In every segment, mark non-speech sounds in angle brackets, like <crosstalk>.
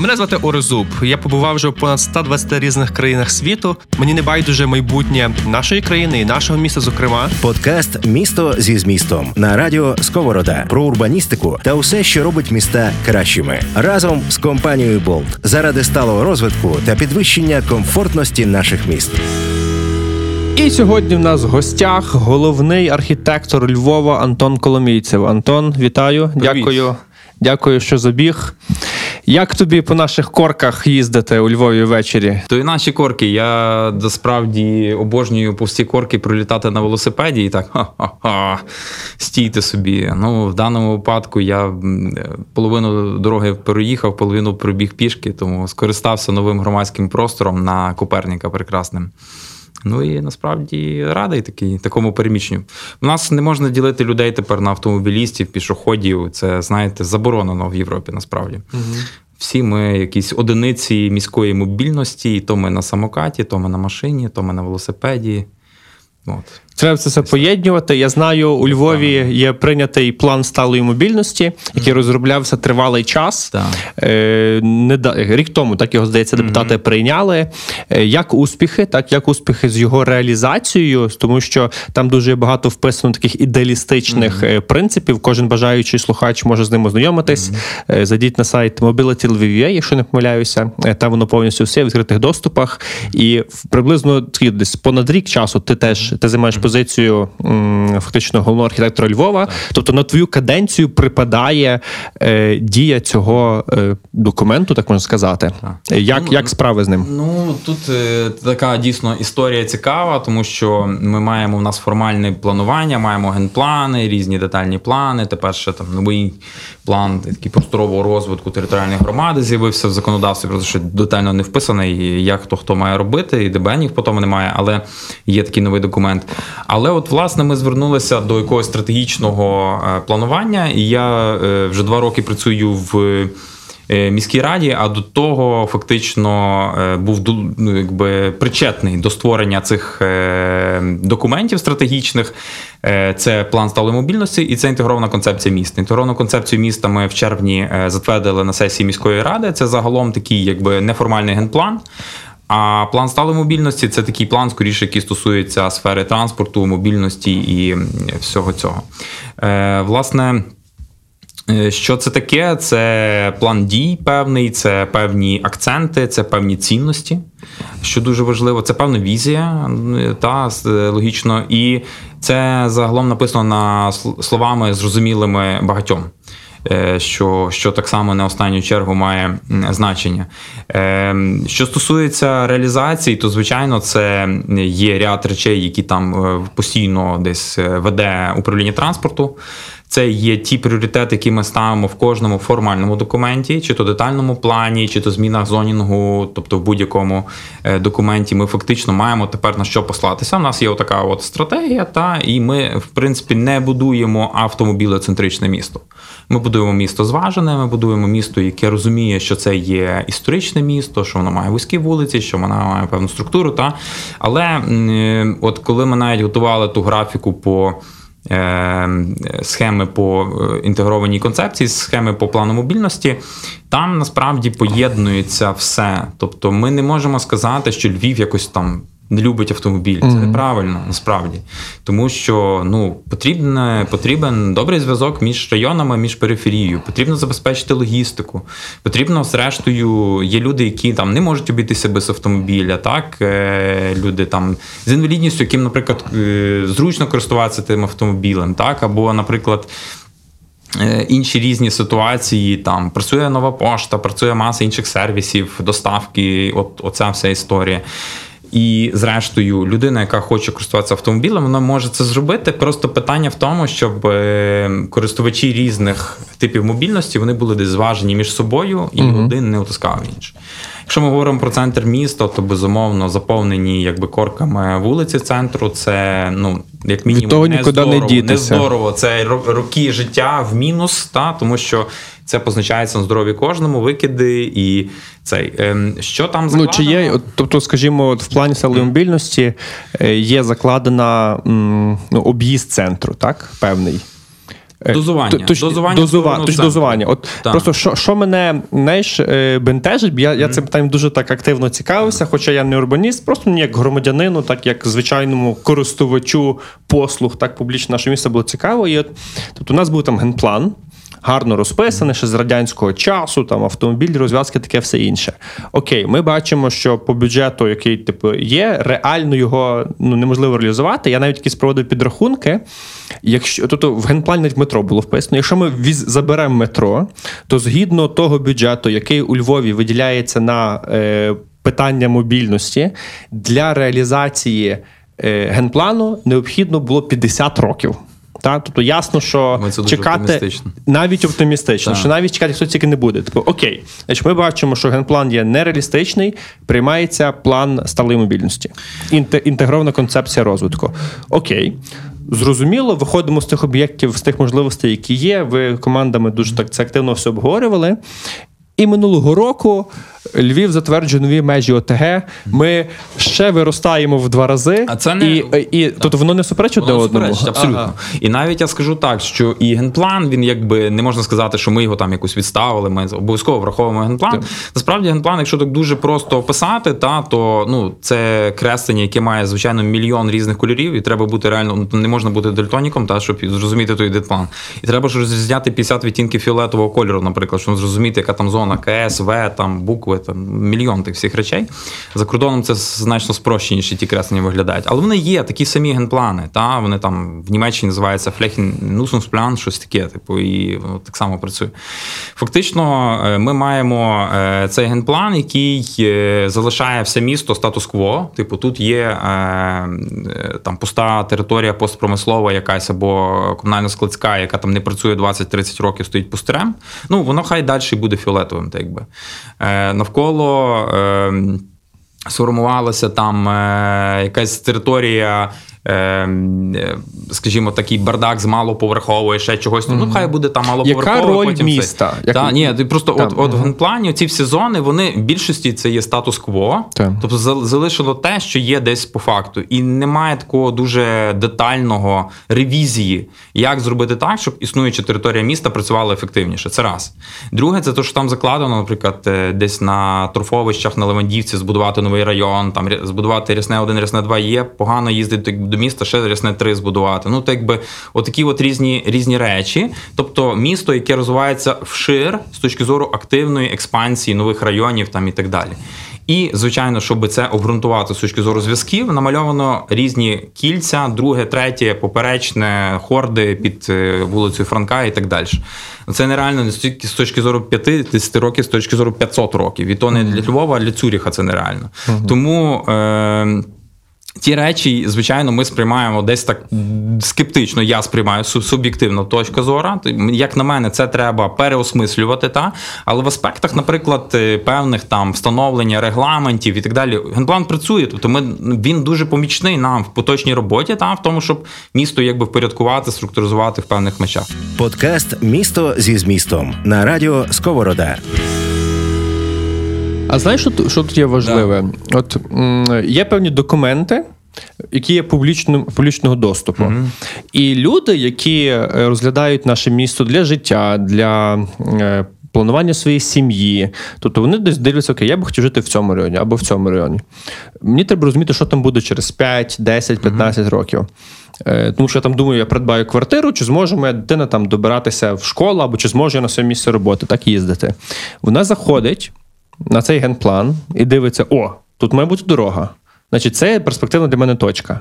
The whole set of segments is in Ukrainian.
Мене звати Орезуб. Я побував вже в понад 120 різних країнах світу. Мені не байдуже майбутнє нашої країни і нашого міста. Зокрема, подкаст Місто зі змістом на радіо Сковорода про урбаністику та усе, що робить міста кращими, разом з компанією Болт заради сталого розвитку та підвищення комфортності наших міст. І сьогодні в нас в гостях головний архітектор Львова Антон Коломійцев. Антон, вітаю, Привіт. дякую, дякую, що забіг. Як тобі по наших корках їздити у Львові ввечері? То і наші корки. Я насправді обожнюю пусті корки пролітати на велосипеді і так ха-ха-ха, стійте собі. Ну, в даному випадку я половину дороги переїхав, половину пробіг пішки, тому скористався новим громадським простором на Коперніка прекрасним. Ну і насправді радий такий, такому переміщенню. У нас не можна ділити людей тепер на автомобілістів, пішоходів. Це, знаєте, заборонено в Європі насправді. Всі ми якісь одиниці міської мобільності, і то ми на самокаті, то ми на машині, то ми на велосипеді. От. Треба це все поєднувати. Я знаю, у Львові є прийнятий план сталої мобільності, який розроблявся тривалий час. Е, не рік тому, так його здається, депутати прийняли. Е, Як успіхи, так як успіхи з його реалізацією, тому що там дуже багато вписано таких ідеалістичних е, принципів. Кожен бажаючий слухач може з ним ознайомитись. Зайдіть на сайт Mobility Lviv.ua, якщо не помиляюся. Там воно повністю все в відкритих доступах. І приблизно десь понад рік часу ти теж ти займаєш позицію фактично головного архітектора Львова. Тобто на твою каденцію припадає е, дія цього е, документу, так можна сказати. Е, Як, Ну, як справи з ним? Ну тут е, така дійсно історія цікава, тому що ми маємо у нас формальне планування, маємо генплани, різні детальні плани. Тепер ще там новий план такий просторового розвитку територіальної громади з'явився в законодавстві, просто що детально не вписаний, як хто хто має робити, і ДБНів потім немає, але є такий новий документ. Але от власне ми звернулися до якогось стратегічного е, планування, і я е, вже два роки працюю в. е, Міській раді, а до того фактично був ну, якби причетний до створення цих документів стратегічних. Це план сталої мобільності і це інтегрована концепція міста. Інтегровану концепцію міста ми в червні затвердили на сесії міської ради. Це загалом такий, якби неформальний генплан. А план сталої мобільності це такий план, скоріше, який стосується сфери транспорту, мобільності і всього цього. Е, Власне. Е, Що це таке? Це план дій певний, це певні акценти, це певні цінності, що дуже важливо. Це певна візія, та е, логічно, і це загалом написано на словами зрозумілими багатьом. Е, Що, що так само не останню чергу має значення. Е, Що стосується реалізації, то звичайно це є ряд речей, які там е, постійно десь веде управління транспорту. Це є ті пріоритети, які ми ставимо в кожному формальному документі, чи то детальному плані, чи то змінах зонінгу, тобто в будь-якому е, документі. Ми фактично маємо тепер на що послатися. У нас є така от стратегія, та і ми, в принципі, не будуємо автомобілецентричне місто. Ми будуємо місто зважене, ми будуємо місто, яке розуміє, що це є історичне місто, що воно має вузькі вулиці, що воно має певну структуру. Та але е, от коли ми навіть готували ту графіку по. Е, Схеми по е, інтегрованій концепції, схеми по плану мобільності, там насправді поєднується все. Тобто, ми не можемо сказати, що Львів якось там не любить автомобіль. Це неправильно насправді. Тому що ну, потрібне, потрібен добрий зв'язок між районами, між периферією. Потрібно забезпечити логістику. Потрібно, зрештою, є люди, які там не можуть обійтися без автомобіля. Так, Е, люди там з інвалідністю, яким, наприклад, е, зручно користуватися тим автомобілем, так, або, наприклад. Е, Інші різні ситуації, там працює нова пошта, працює маса інших сервісів, доставки, от оця вся історія. І, зрештою, людина, яка хоче користуватися автомобілем, вона може це зробити. Просто питання в тому, щоб е, користувачі різних типів мобільності вони були десь зважені між собою, і один не утискав інший. Якщо ми говоримо про центр міста, то безумовно заповнені якби корками вулиці центру. Це ну як мінімум того не нікуди не здорово, здорово. Це ро- роки життя в мінус, та тому що це позначається на здоров'ї кожному, викиди і цей ем, що там Ну, чи є, тобто, скажімо, от в плані сталої мобільності е, є закладена ну, об'їзд центру, так? Певний. Е, дозування. Точ, дозування. Дозува, точ, дозування. От так. Просто що що мене знаєш, е, бентежить, я я цим питанням дуже так активно цікавився, хоча я не урбаніст, просто мені як громадянину, так як звичайному користувачу послуг, так публічно наше місце було цікаво. І от, Тобто у нас був там генплан гарно розписане, ще з радянського часу, там автомобіль, розв'язки, таке все інше. Окей, ми бачимо, що по бюджету, який типу є, реально його ну неможливо реалізувати. Я навіть якісь проводив підрахунки. Якщо тут в генплані навіть метро було вписано, якщо ми віз, заберемо метро, то згідно того бюджету, який у Львові виділяється на е, питання мобільності, для реалізації е, генплану необхідно було 50 років. Та? Тобто ясно, що це чекати оптимістично. навіть оптимістично, так. що навіть чекати хтось тільки не буде. Типу, окей, значить, ми бачимо, що генплан є нереалістичний, приймається план сталої мобільності, інтегрована концепція розвитку. Окей. Зрозуміло, виходимо з тих об'єктів, з тих можливостей, які є. Ви командами дуже так це активно все обговорювали. І минулого року Львів затверджує нові межі ОТГ. Ми ще виростаємо в два рази, а це не і і тобто воно не суперечить одне одному. абсолютно. Ага. І навіть я скажу так, що і генплан він якби не можна сказати, що ми його там якось відставили. Ми обов'язково враховуємо генплан. Так. Насправді, генплан, якщо так дуже просто описати, та то ну це креслення, яке має звичайно мільйон різних кольорів, і треба бути реально ну, не можна бути дельтоніком, та щоб зрозуміти той генплан. І треба ж розрізняти 50 відтінків фіолетового кольору, наприклад, щоб зрозуміти, яка там зона КС, В, там букви, там мільйон тих всіх речей. За кордоном це значно спрощеніші ті креслення виглядають. Але вони є такі самі генплани. Та? Вони там в Німеччині називаються Flächen щось таке, типу, і воно так само працює. Фактично, е, ми маємо е, цей генплан, який е, залишає все місто статус-кво. Типу, тут є там пуста територія постпромислова, якась або комунально-складська, яка там не працює 20-30 років, стоїть пустирем. Ну, воно хай далі буде фіолетовим, так якби. Навколо. Ем, сформувалася там е, якась територія скажімо, такий бардак з малоповерхової, ще чогось. Mm-hmm. Ну, хай буде там малоповерхове. Яка роль потім міста? Це... Як... Та, ні, просто там, от, от в генплані ці всі зони, вони в більшості це є статус-кво. Так. Тобто залишило те, що є десь по факту. І немає такого дуже детального ревізії, як зробити так, щоб існуюча територія міста працювала ефективніше. Це раз. Друге, це те, що там закладено, наприклад, е, десь на торфовищах на Левандівці збудувати новий район, там збудувати рясне 1, рясне 2 є, погано їздити до міста ще рясне 3 збудувати. Ну, так якби отакі от різні різні речі. Тобто місто, яке розвивається вшир з точки зору активної експансії нових районів там і так далі. І, звичайно, щоб це обґрунтувати з точки зору зв'язків, намальовано різні кільця, друге, третє, поперечне, хорди під е, вулицею Франка і так далі. Це нереально не стільки з точки зору 50 років, з точки зору 500 років. І то не для Львова, а для Цюріха це нереально. uh Тому. Е- Ті речі, звичайно, ми сприймаємо десь так скептично. Я сприймаю суб'єктивно точка зора. Як на мене, це треба переосмислювати. Та але в аспектах, наприклад, е, певних там встановлення регламентів і так далі, генплан працює. Тобто, ми він дуже помічний нам в поточній роботі, та в тому, щоб місто якби впорядкувати, структуризувати в певних мечах. Подкаст Місто зі змістом на радіо Сковорода. А знаєш, що, що тут є важливе? Да. От м, є певні документи. Які є публічним публічного доступу, mm-hmm. і люди, які е, розглядають наше місто для життя, для е, планування своєї сім'ї, тобто вони десь дивляться, окей, я би хотів жити в цьому районі або в цьому районі. Мені треба розуміти, що там буде через 5, 10, 15 mm-hmm. років. Е, тому що я там думаю, я придбаю квартиру, чи зможе моя дитина там добиратися в школу, або чи зможе я на своє місце роботи так їздити. Вона заходить на цей генплан і дивиться: о, тут має бути дорога. Значить, це перспективна для мене точка.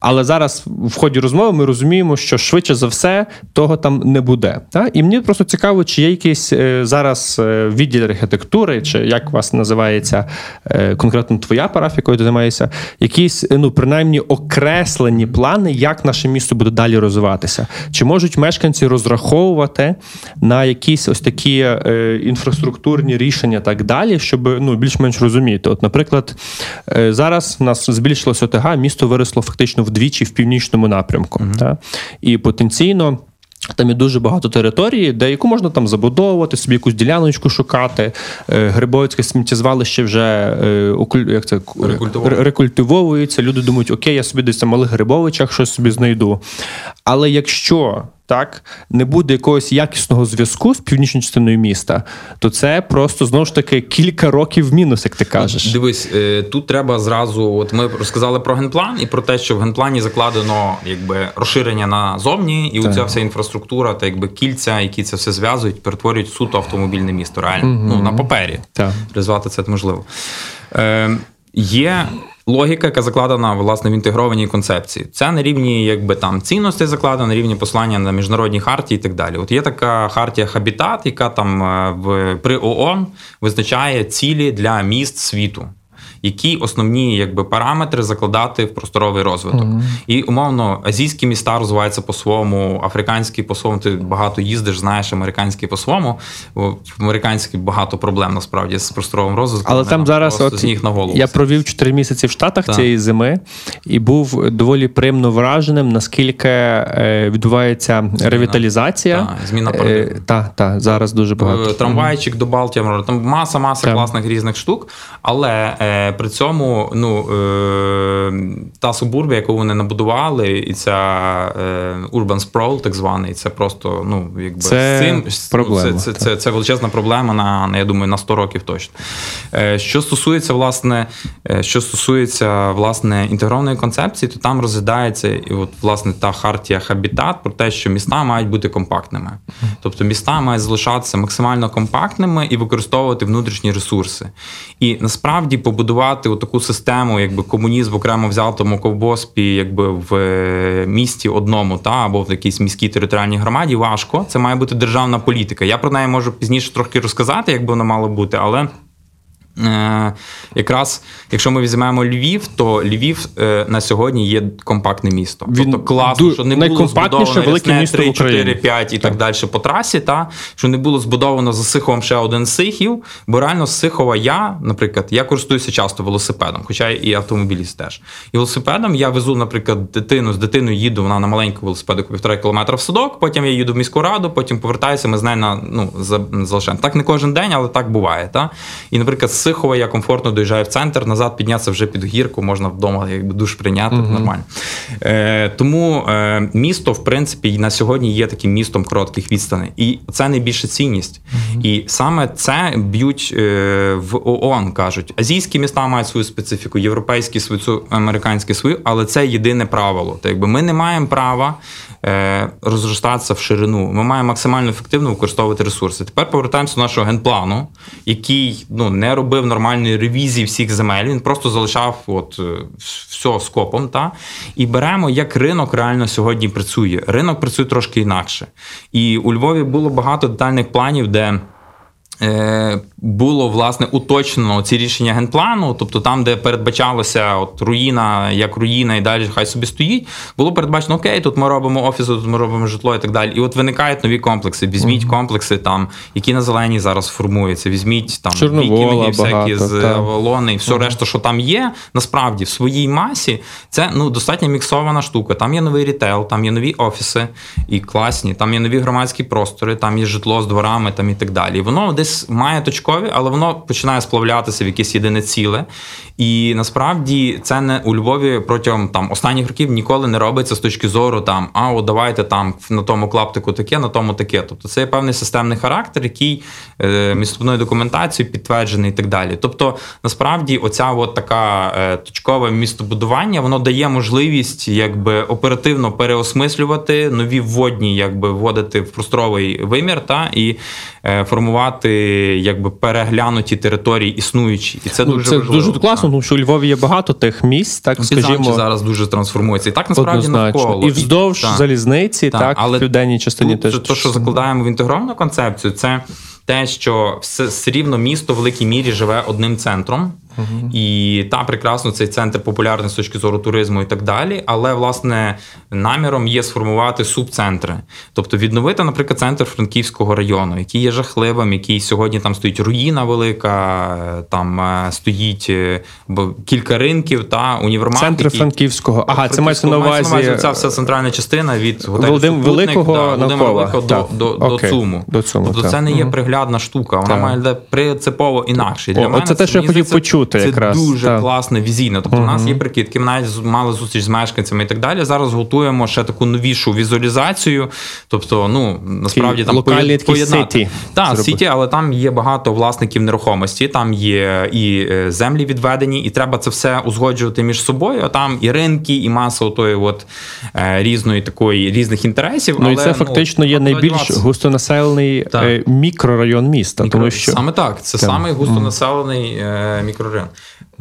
Але зараз в ході розмови ми розуміємо, що швидше за все того там не буде. Так? І мені просто цікаво, чи є якийсь е, зараз е, відділ архітектури, чи як вас називається е, конкретно твоя парафія, якою ти займаєшся, якісь ну принаймні окреслені плани, як наше місто буде далі розвиватися. Чи можуть мешканці розраховувати на якісь ось такі інфраструктурні рішення так далі, щоб ну більш-менш розуміти? От, наприклад, зараз у нас збільшилося ОТГ, місто виросло фактично фактично вдвічі в північному напрямку. Mm-hmm. Та? І потенційно. Там є дуже багато території, де яку можна там забудовувати, собі якусь діляночку шукати. Е, Грибовицьке сміттєзвалище вже е, як це, рекультивовується. Люди думають, окей, я собі десь на малих Грибовичах щось собі знайду. Але якщо так не буде якогось якісного зв'язку з північною частиною міста, то це просто знову ж таки кілька років мінус, як ти кажеш. Дивись, е, тут треба зразу. От ми розказали про генплан і про те, що в генплані закладено якби розширення назовні, і оця вся інфраструктура та якби кільця, які це все зв'язують, перетворюють суто автомобільне місто. Реально угу. ну на папері так. реалізувати це можливо. Е, Є логіка, яка закладена власне в інтегрованій концепції. Це на рівні якби там цінностей закладено, на рівні послання на міжнародній хартії і так далі. От є така хартія Хабітат, яка там е, в при ООН визначає цілі для міст світу які основні якби параметри закладати в просторовий розвиток. Mm-hmm. І умовно азійські міста розвиваються по-своєму, африканські по-своєму, ти багато їздиш, знаєш, американські по-своєму. В американські багато проблем насправді з просторовим розвитком. Але там зараз от з ніг на голову. Я провів 4 місяці в Штатах так. цієї зими і був доволі приємно враженим, наскільки е, відбувається Зміна. ревіталізація. Так, Зміна е, Так, так, зараз дуже багато. Трамвайчик mm-hmm. до Балтімора, там маса маса так. класних різних штук, але е, при цьому ну, е, та субурбія, яку вони набудували, і ця е, Urban Sprawl, так званий, це просто ну, якби це цим проблема, це, це, це, це величезна проблема на, я думаю, на 100 років точно. Е, що стосується власне, що стосується власне інтегрованої концепції, то там розглядається і от, власне та хартія Хабітат про те, що міста мають бути компактними. Тобто міста мають залишатися максимально компактними і використовувати внутрішні ресурси. І насправді побудувати побудувати таку систему, якби комунізм окремо взяв тому ковбоспі, якби в е, місті одному, та або в якійсь міській територіальній громаді, важко. Це має бути державна політика. Я про неї можу пізніше трохи розказати, як би воно мало бути, але. Е, якраз, якщо ми візьмемо Львів, то Львів е, на сьогодні є компактне місто. Він тобто класно, що не було збудовано велике місто 3, 4, 5 і так. так далі по трасі, та що не було збудовано за Сиховом ще один Сихів, бо реально з Сихова я, наприклад, я користуюся часто велосипедом, хоча і автомобіліст теж. І велосипедом я везу, наприклад, дитину з дитиною їду вона на маленьку велосипеду півтора кілометра в садок, потім я їду в міську раду, потім повертаюся, ми з нею на ну, залишаємо. Так не кожен день, але так буває. Та? І, наприклад, Сихова я комфортно доїжджаю в центр, назад піднятися вже під гірку, можна вдома якби душ прийняти. uh Нормально. Е, Тому е, місто, в принципі, на сьогодні є таким містом коротких відстаней. І це найбільша цінність. uh І саме це б'ють е, в ООН, кажуть. Азійські міста мають свою специфіку, європейські свою, американські свою, але це єдине правило. То якби ми не маємо права е, розростатися в ширину. Ми маємо максимально ефективно використовувати ресурси. Тепер повертаємося до нашого генплану, який ну не робив нормальної ревізії всіх земель. Він просто залишав от е, все скопом. Та? І беремо, як ринок реально сьогодні працює. Ринок працює трошки інакше. І у Львові було багато детальних планів, де. Е, було власне уточнено ці рішення генплану, тобто там, де передбачалося от руїна, як руїна, і далі хай собі стоїть, було передбачено окей, тут ми робимо офіси, тут ми робимо житло і так далі. І от виникають нові комплекси. Візьміть комплекси, там, які на зелені зараз формуються. Візьміть там вікінги, всякі з Авалони і все решта, що там є, насправді в своїй масі це ну достатньо міксована штука. Там є новий рітейл, там є нові офіси і класні, там є нові громадські простори, там є житло з дворами там і так далі. І воно десь має точкові, але воно починає сплавлятися в якесь єдине ціле. І насправді це не у Львові протягом там останніх років ніколи не робиться з точки зору там, а о, давайте там на тому клаптику таке, на тому таке. Тобто це є певний системний характер, який е, містобною документацією підтверджений і так далі. Тобто, насправді, оця от така е, точкове містобудування, воно дає можливість якби оперативно переосмислювати нові вводні, якби вводити в просторовий вимір та і е, формувати якби переглянуті території існуючі. І це ну, дуже це важливо. дуже класно, тому що у Львові є багато тих місць, так ну, скажімо. зараз дуже трансформується. І так насправді навколо. І вздовж так. залізниці, так, так але в південній частині тут, теж. То, що закладаємо в інтегровану концепцію, це те, що все, все рівно місто в великій мірі живе одним центром. Угу. І та прекрасно цей центр популярний з точки зору туризму і так далі. Але власне наміром є сформувати субцентри, тобто відновити, наприклад, центр Франківського району, який є жахливим, який сьогодні там стоїть руїна велика, там е, стоїть е, кілька ринків та універмаг. Центр які... Франківського. Ага, це мається на увазі. Ця вся центральна частина від Володим Великого да, Володимира Великого до, до, до, Цуму. До Цуму. Тобто так. це не є приглядна штука, вона так. має принципово інакше. Для О, мене це те, що я хотів почути маршрути це якраз. дуже так. класне візійно. Тобто, у нас є прикидки, ми навіть мали зустріч з мешканцями і так далі. Зараз готуємо ще таку новішу візуалізацію. Тобто, ну насправді там локальний такий поєднати. Так, сіті, але там є багато власників нерухомості, там є і е, землі відведені, і треба це все узгоджувати між собою. А там і ринки, і маса отої от е, різної такої різних інтересів. Ну і але, це фактично є найбільш густонаселений Так. е, мікрорайон міста. Мікро... Тому що Саме так, це Так. самий густонаселений е, мікрорайон.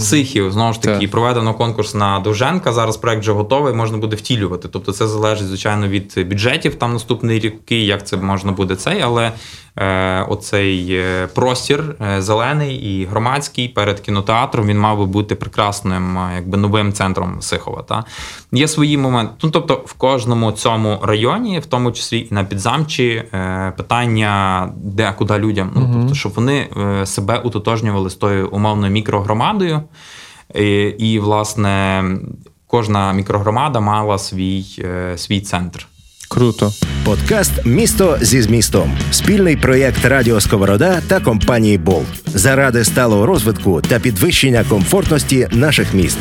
Сихів, знову ж таки, Так. проведено конкурс на Довженка. Зараз проект вже готовий, можна буде втілювати. Тобто це залежить, звичайно, від бюджетів там наступний рік, як це можна буде цей, але е, оцей е, простір е, зелений і громадський перед кінотеатром він мав би бути прекрасним, е, якби новим центром Сихова. Та? Є свої моменти. Ну, тобто, в кожному цьому районі, в тому числі і на підзамчі, е, питання, де куди людям. Ну, тобто, щоб вони себе утотожнювали з тою умовною мікрогромадою. І, і, власне, кожна мікрогромада мала свій, е, свій центр. круто. Подкаст Місто зі змістом спільний проєкт Радіо Сковорода та компанії Болт заради сталого розвитку та підвищення комфортності наших міст.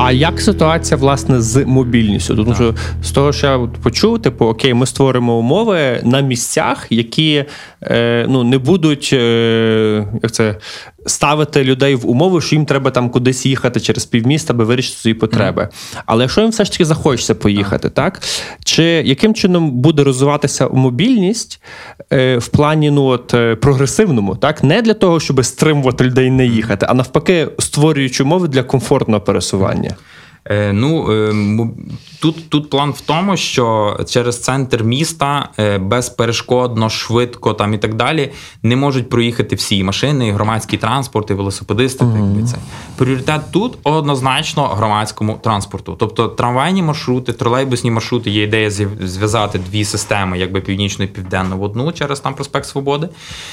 А як ситуація власне з мобільністю? Тому що з того, що я почув, типу, окей, ми створимо умови на місцях, які е, ну не будуть е, як це ставити людей в умови, що їм треба там кудись їхати через півміста, аби вирішити свої потреби. Але якщо їм все ж таки захочеться поїхати, так чи яким чином буде розвиватися мобільність е, в плані ну от е, прогресивному, так не для того, щоб стримувати людей не їхати, а навпаки, створюючи умови для комфортного пересування. Е, ну, е, тут, тут план в тому, що через центр міста е, безперешкодно, швидко там і так далі не можуть проїхати всі машини, і громадський транспорт, і велосипедисти. так це. Пріоритет тут однозначно громадському транспорту. Тобто трамвайні маршрути, тролейбусні маршрути, є ідея зв'язати дві системи, якби північну і південну в одну через там проспект Свободи.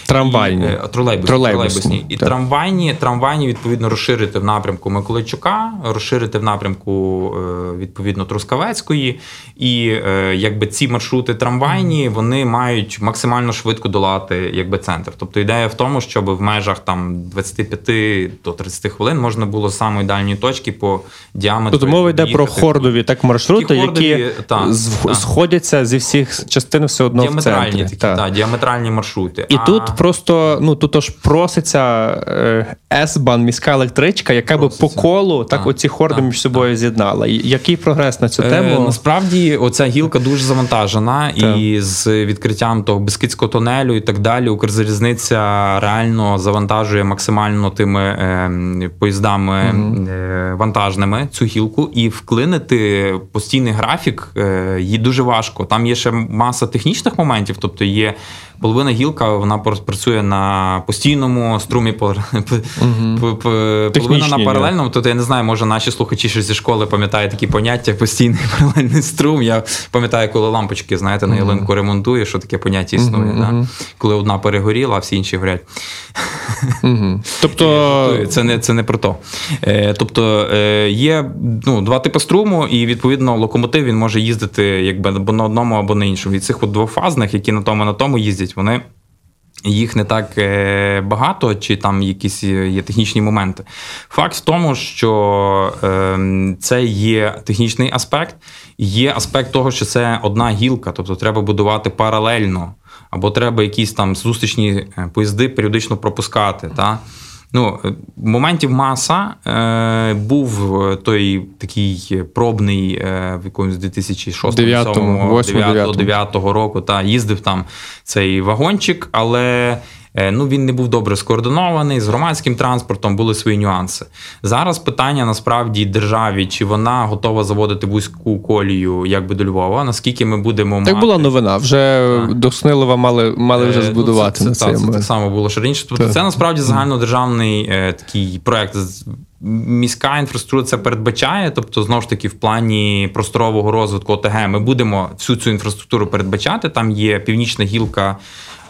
Трамвайні. І, е, тролейбусні, Тролейбусні, тролейбусні. І так. трамвайні, трамвайні, відповідно, розширити в напрямку Миколайчука, розширити в напрямку е, відповідно Трускавецької. І е, якби ці маршрути трамвайні вони мають максимально швидко долати якби центр. Тобто ідея в тому, щоб в межах там 25 до 30 хвилин можна було з самої дальньої точки по діаметру. Тут мова йде про хордові так маршрути, хордові, які так. сходяться зі всіх частин все одно в центрі. такі, Так. та, діаметральні маршрути. І А- тут просто ну тут ж проситься е, С-бан, міська електричка, яка би по колу так, Так, оці хорди так, між собою з'єднала. Який прогрес на цю Е, тему? насправді оця гілка дуже завантажена, Так. і з відкриттям того Бескидського тунелю і так далі, Укрзалізниця реально завантажує максимально тими е, поїздами е, вантажними цю гілку, і вклинити постійний графік е, їй дуже важко. Там є ще маса технічних моментів, тобто є. Половина гілка вона працює на постійному струмі, <laughs> п- половина на паралельному. Тобто я не знаю, може наші слухачі ще зі школи пам'ятають такі поняття постійний <laughs> паралельний струм. Я пам'ятаю, коли лампочки, знаєте, на ялинку ремонтує, що таке поняття існує. Да? Коли одна перегоріла, а всі інші горять. Тобто <laughs> Це не, це не про то. Е, тобто е, є ну, два типи струму, і відповідно локомотив він може їздити якби або на одному, або на іншому. Від цих от двофазних, які на тому на тому їздять, вони. Їх не так е, багато, чи там якісь є технічні моменти. Факт в тому, що е, це є технічний аспект, є аспект того, що це одна гілка, тобто треба будувати паралельно, або треба якісь там зустрічні е, поїзди періодично пропускати. Та? Ну, е, моментів маса. Е, був е, той такий пробний е, в якомусь 2006 Дев'ятому, восьмому, дев'ятому. 9 року та їздив там цей вагончик, але ну, він не був добре скоординований з громадським транспортом, були свої нюанси. Зараз питання насправді державі, чи вона готова заводити вузьку колію якби до Львова, наскільки ми будемо так мати... була новина. Вже Так. до Снилова мали, мали вже Е, ну, збудувати це, на це, цей та, це так само було ще раніше. Тобто це насправді загальнодержавний е, такий проект. Міська інфраструктура це передбачає, тобто знову ж таки в плані просторового розвитку ОТГ ми будемо всю цю інфраструктуру передбачати. Там є північна гілка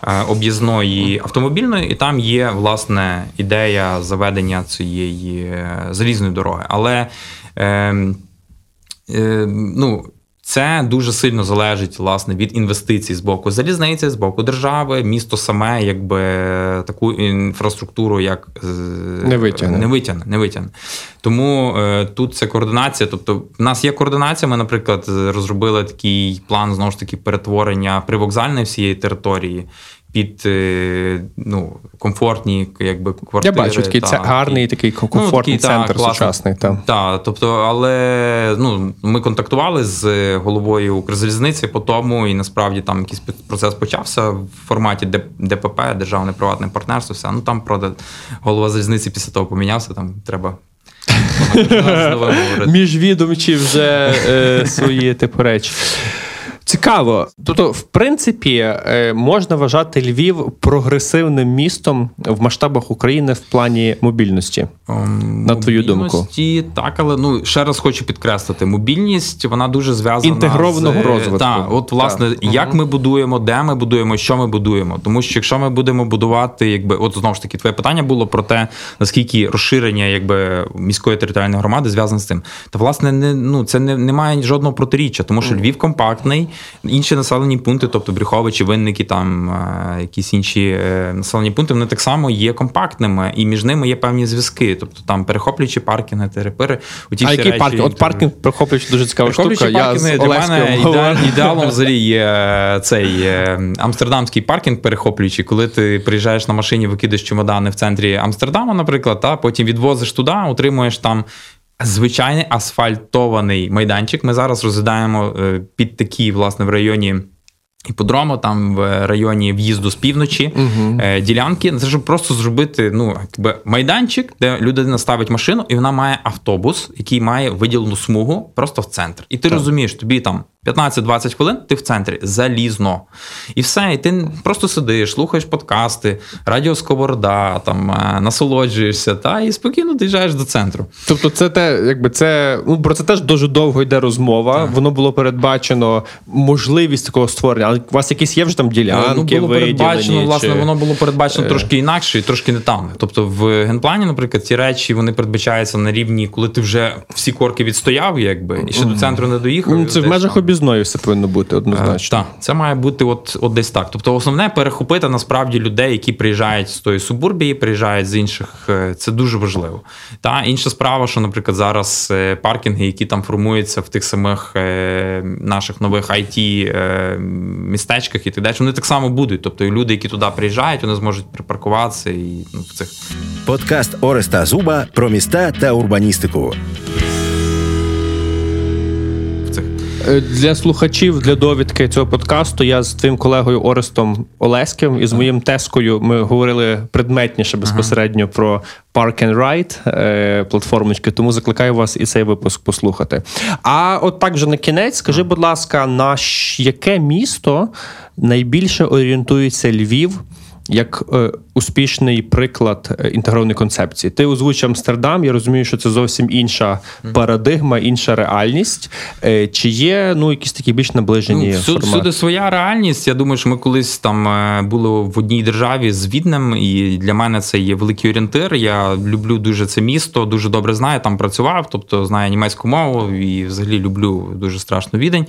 е, об'їзної автомобільної, і там є власне ідея заведення цієї е, залізної дороги. Але е, е, ну, Це дуже сильно залежить власне від інвестицій з боку залізниці, з боку держави. Місто саме якби таку інфраструктуру як не витягне. Не витягне, не витягне. Тому е, тут це координація. Тобто, в нас є координація. Ми, наприклад, розробили такий план знову ж таки перетворення привокзальної всієї території під е, ну, комфортні якби, квартири. Я бачу, такий та, це гарний такий комфортний ну, такий, центр та, сучасний. Так, та, тобто, але ну, ми контактували з головою Укрзалізниці по тому, і насправді там якийсь процес почався в форматі ДПП, Державне приватне партнерство. Все. Ну там, правда, голова залізниці після того помінявся, там треба. <laughs> Міжвідомчі вже е, свої типу речі. Цікаво. Тобто, в принципі, е, можна вважати Львів прогресивним містом в масштабах України в плані мобільності. Um, на твою думку, так, але ну ще раз хочу підкреслити: мобільність вона дуже зв'язана інтегрованого з, розвитку. Так, от власне, так. як ми будуємо, де ми будуємо, що ми будуємо. Тому що якщо ми будемо будувати, якби от знову ж таки, твоє питання було про те, наскільки розширення якби міської територіальної громади зв'язане з цим, то власне не ну це не немає жодного протиріччя, тому що Львів компактний. Інші населені пункти, тобто Брюховичі, Винники, там е, якісь інші е, населені пункти, вони так само є компактними, і між ними є певні зв'язки. Тобто там перехоплюючі паркінги, терепири. У ті а який паркінг? От паркінг перехоплюючи дуже цікава штука. Я з для мене ідеал, ідеалом взагалі є е, цей амстердамський паркінг перехоплюючий, коли ти приїжджаєш на машині, викидаєш чемодани в центрі Амстердама, наприклад, та потім відвозиш туди, отримуєш там звичайний асфальтований майданчик. Ми зараз розглядаємо е, під такі, власне, в районі. Іподрому, там в районі в'їзду з півночі uh-huh. ділянки. Це щоб просто зробити ну, якби майданчик, де людина ставить машину, і вона має автобус, який має виділену смугу просто в центр. І ти так. розумієш, тобі там 15-20 хвилин ти в центрі залізно. І все, і ти просто сидиш, слухаєш подкасти, радіо Сковорода, там е, насолоджуєшся, та і спокійно доїжджаєш до центру. Тобто, це те, якби це ну про це теж дуже довго йде розмова. Так. Воно було передбачено можливість такого створення. Але у вас якісь є вже там ділянки, ну, було передбачено, чи... власне, воно було передбачено е. трошки інакше і трошки не там. Тобто, в генплані, наприклад, ці речі вони передбачаються на рівні, коли ти вже всі корки відстояв, якби і ще до центру не доїхав. Це в межах об'їзною все повинно бути однозначно. Е, так, це має бути от от десь так. Тобто, основне перехопити насправді людей, які приїжджають з тої субурбії, приїжджають з інших. Е, це дуже важливо. Та інша справа, що, наприклад, зараз е, паркінги, які там формуються в тих самих наших нових it містечках і так далі, вони так само будуть. Тобто, і люди, які туди приїжджають, вони зможуть припаркуватися і ну, в цих подкаст Ореста Зуба про міста та урбаністику. Е, для слухачів для довідки цього подкасту я з твоїм колегою Орестом Олеським і з моїм тескою ми говорили предметніше безпосередньо про Park and Ride е, платформочки, тому закликаю вас і цей випуск послухати. А от так же на кінець, скажи, будь ласка, на яке місто найбільше орієнтується Львів? як е, успішний приклад е, інтегрованої концепції. Ти озвучив Амстердам. Я розумію, що це зовсім інша парадигма, інша реальність. Е, чи є ну якісь такі більш наближені ну, формати? Всюди своя реальність. Я думаю, що ми колись там е, були в одній державі з Віднем, і для мене це є великий орієнтир. Я люблю дуже це місто, дуже добре знаю. Там працював, тобто знаю німецьку мову і взагалі люблю дуже страшно відень.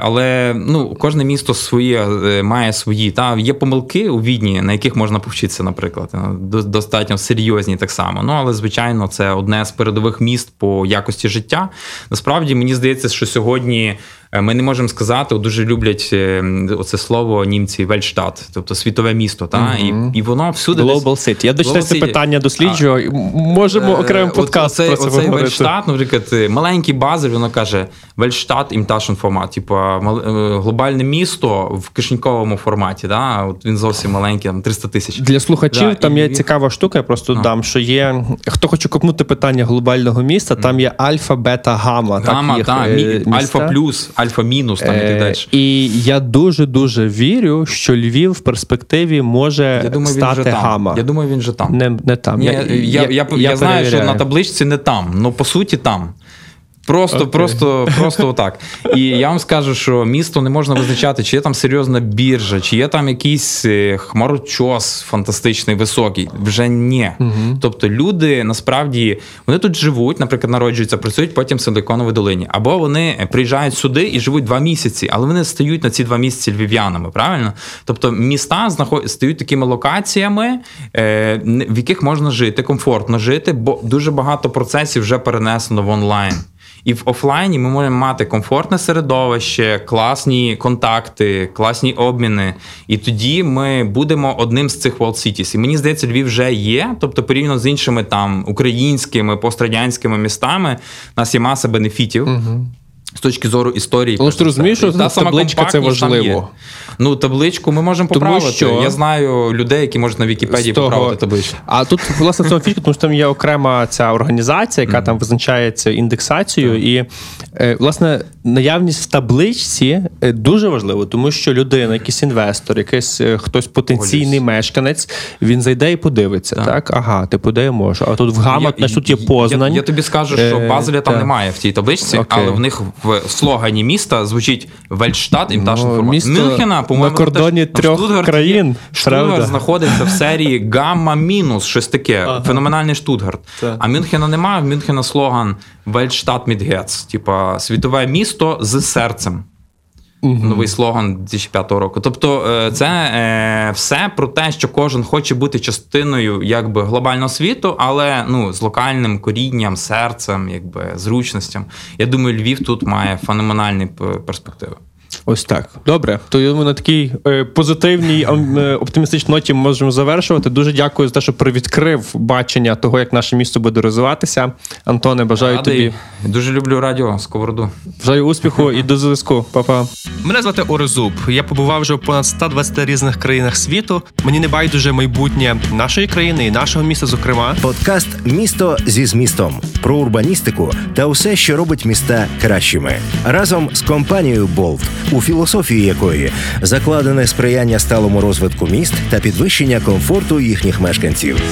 Але ну кожне місто своє має свої. Та є помилки у відні на яких можна повчитися, наприклад, ну, достатньо серйозні так само. Ну але звичайно, це одне з передових міст по якості життя. Насправді мені здається, що сьогодні Е, ми не можемо сказати, дуже люблять е, оце слово німці Вельштат, тобто світове місто. Та mm-hmm. і і воно всюди Global City. Я дочитаю це питання досліджую. Можемо е, окремий подкаст оцей, про це оцей Вельштат, наприклад, маленький базар, воно каже Weltstadt im Taschenformat, типу глобальне місто в кишеньковому форматі. Да? От він зовсім маленький, там 300 тисяч. Для слухачів да, там і... є цікава штука. Я просто no. дам, що є хто хоче копнути питання глобального міста, там є альфа, бета, гама. Гама, так, та, альфа плюс альфа-мінус там і так далі. І я дуже дуже вірю, що Львів в перспективі може я думаю, стати він гама. Я думаю, він же там. Не не там. Ні, я я, я, я, я знаю, що на табличці не там, але по суті там. Просто, okay. просто, просто отак. І я вам скажу, що місто не можна визначати, чи є там серйозна біржа, чи є там якийсь е, хмарочос фантастичний, високий. Вже ні. Uh-huh. Тобто люди насправді вони тут живуть, наприклад, народжуються, працюють потім в Силиконовій долині. Або вони приїжджають сюди і живуть два місяці, але вони стають на ці два місяці львів'янами. Правильно? Тобто міста стають такими локаціями, е, в яких можна жити, комфортно жити, бо дуже багато процесів вже перенесено в онлайн. І в офлайні ми можемо мати комфортне середовище, класні контакти, класні обміни. І тоді ми будемо одним з цих World Cities. І мені здається, Львів вже є. Тобто, порівняно з іншими там українськими пострадянськими містами, у нас є маса бенефітів. Угу. З точки зору історії, Але ж ти розумієш, що та табличка це важливо. Ну, табличку ми можемо поправити. Тому що Я знаю людей, які можуть на Вікіпедії того... поправити табличку. А тут, власне, цього фішка, тому що там є окрема ця організація, яка mm-hmm. там визначається індексацією. Mm-hmm. І, е, власне, наявність в табличці е, дуже важливо, тому що людина, якийсь інвестор, якийсь е, хтось потенційний Голіс. мешканець, він зайде і подивиться. Так, так? ага, ти де я можу. А тут в гамат, я, тут є Познань. Я, я тобі скажу, що Базеля там немає в тій табличці, okay. але в них в слогані міста звучить Вельштат і пташна ну, формація. Мюнхена, по-моєму, на кордоні теж, трьох Штутгарт країн. Штутгарт знаходиться в серії Гамма мінус, щось таке. Ага. Феноменальний Штутгарт. Так. А Мюнхена немає, в Мюнхена слоган Вельштат Мідгец, типа світове місто з серцем. Угу. Новий слоган 2005 року. Тобто, е, це е, все про те, що кожен хоче бути частиною якби глобального світу, але ну з локальним корінням, серцем, якби зручностям. Я думаю, Львів тут має феноменальні перспективи. Ось так. Добре. То ми на такій е, позитивній, е, оптимістичній ноті можемо завершувати. Дуже дякую за те, що привідкрив бачення того, як наше місто буде розвиватися. Антоне, бажаю Радий. тобі. Дуже люблю радіо Сковороду. Бажаю успіху і до зв'язку. Па-па. Мене звати Орезуб. Я побував вже в понад 120 різних країнах світу. Мені не байдуже майбутнє нашої країни і нашого міста. Зокрема, подкаст Місто зі змістом про урбаністику та усе, що робить міста кращими, разом з компанією Болт у філософії якої закладене сприяння сталому розвитку міст та підвищення комфорту їхніх мешканців.